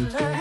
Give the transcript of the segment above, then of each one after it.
my.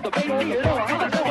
The baby. and all.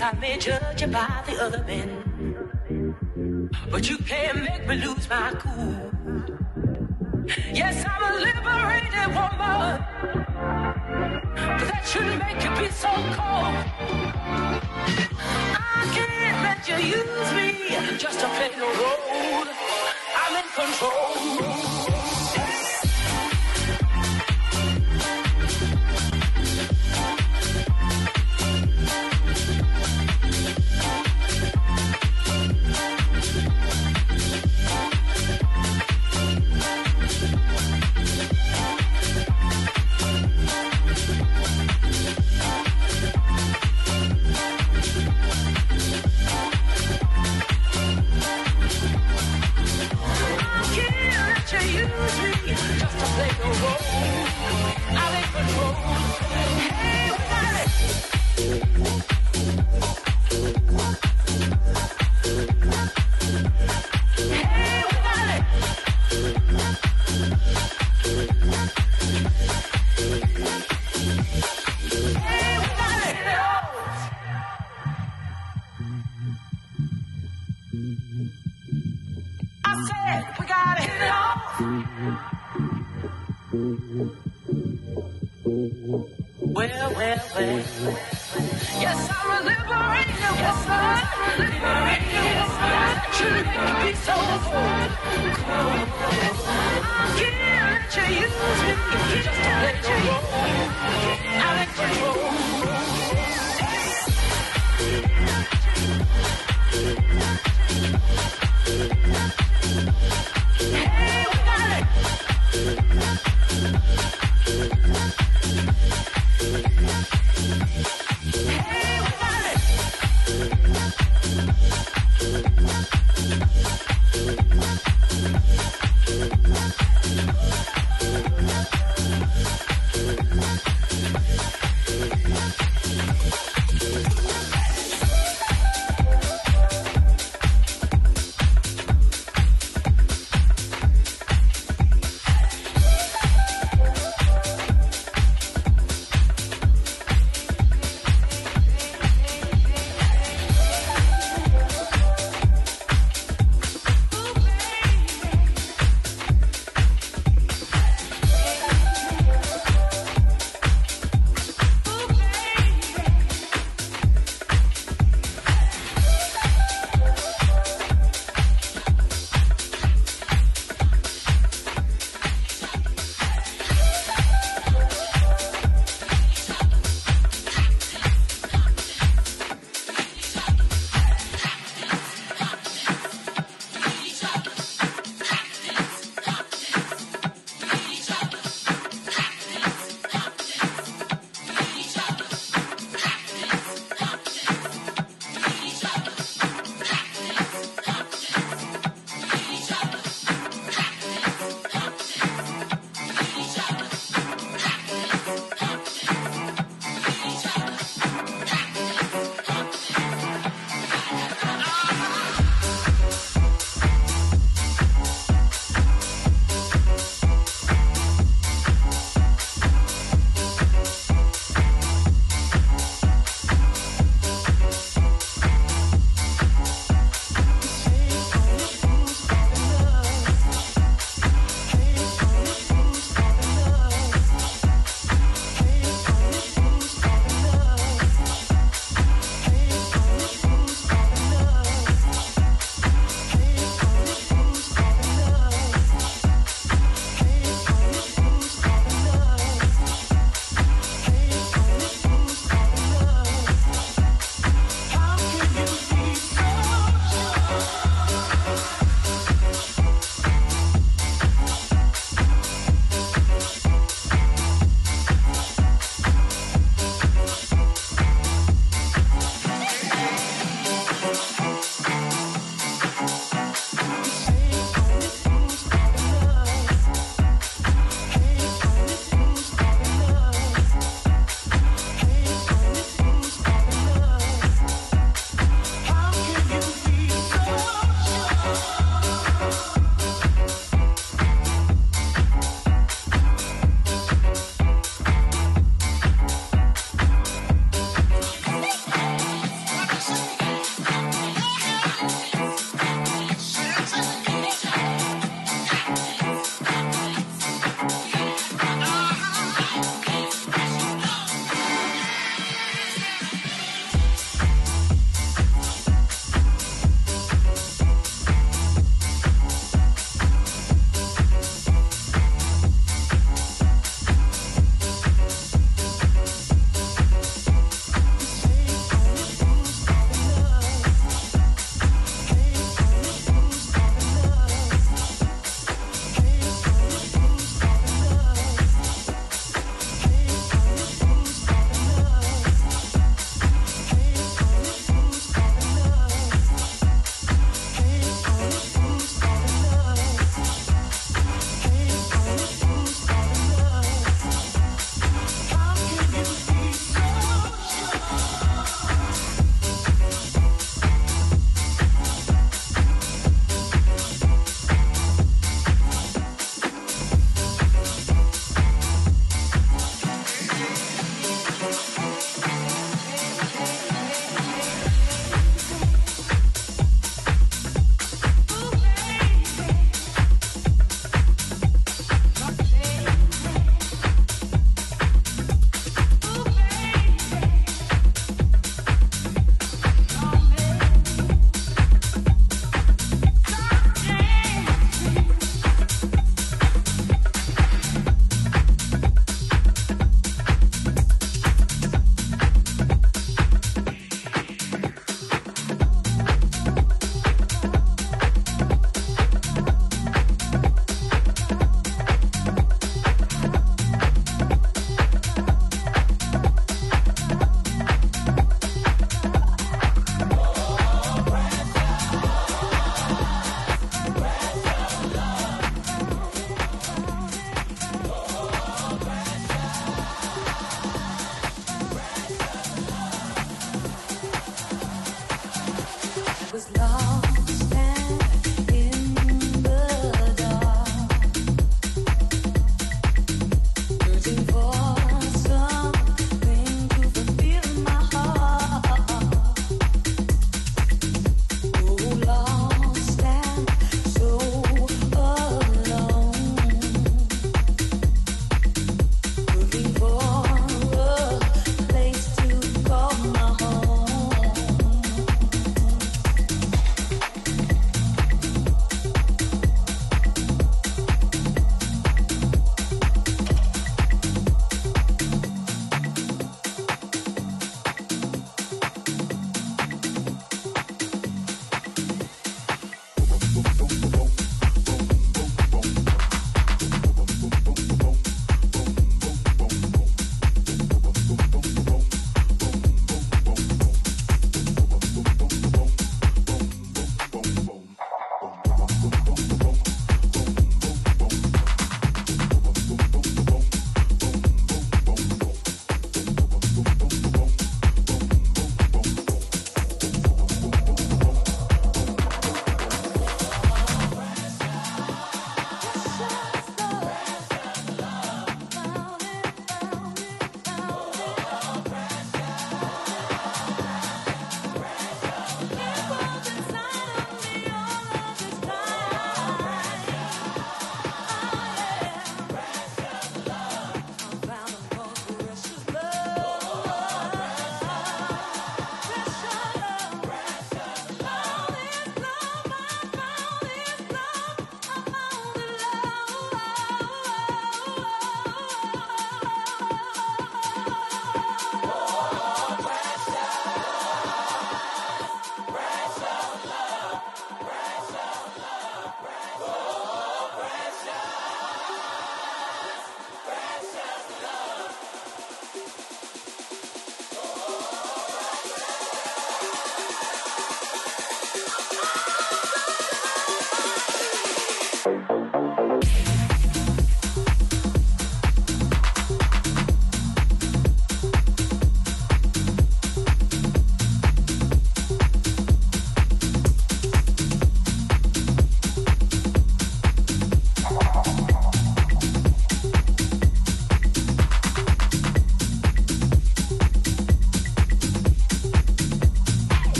I've been you by the other men. But you can't make me lose my cool. Yes, I'm a liberated woman. But that shouldn't make you be so cold. I can't let you use me just to play the role. I'm in control.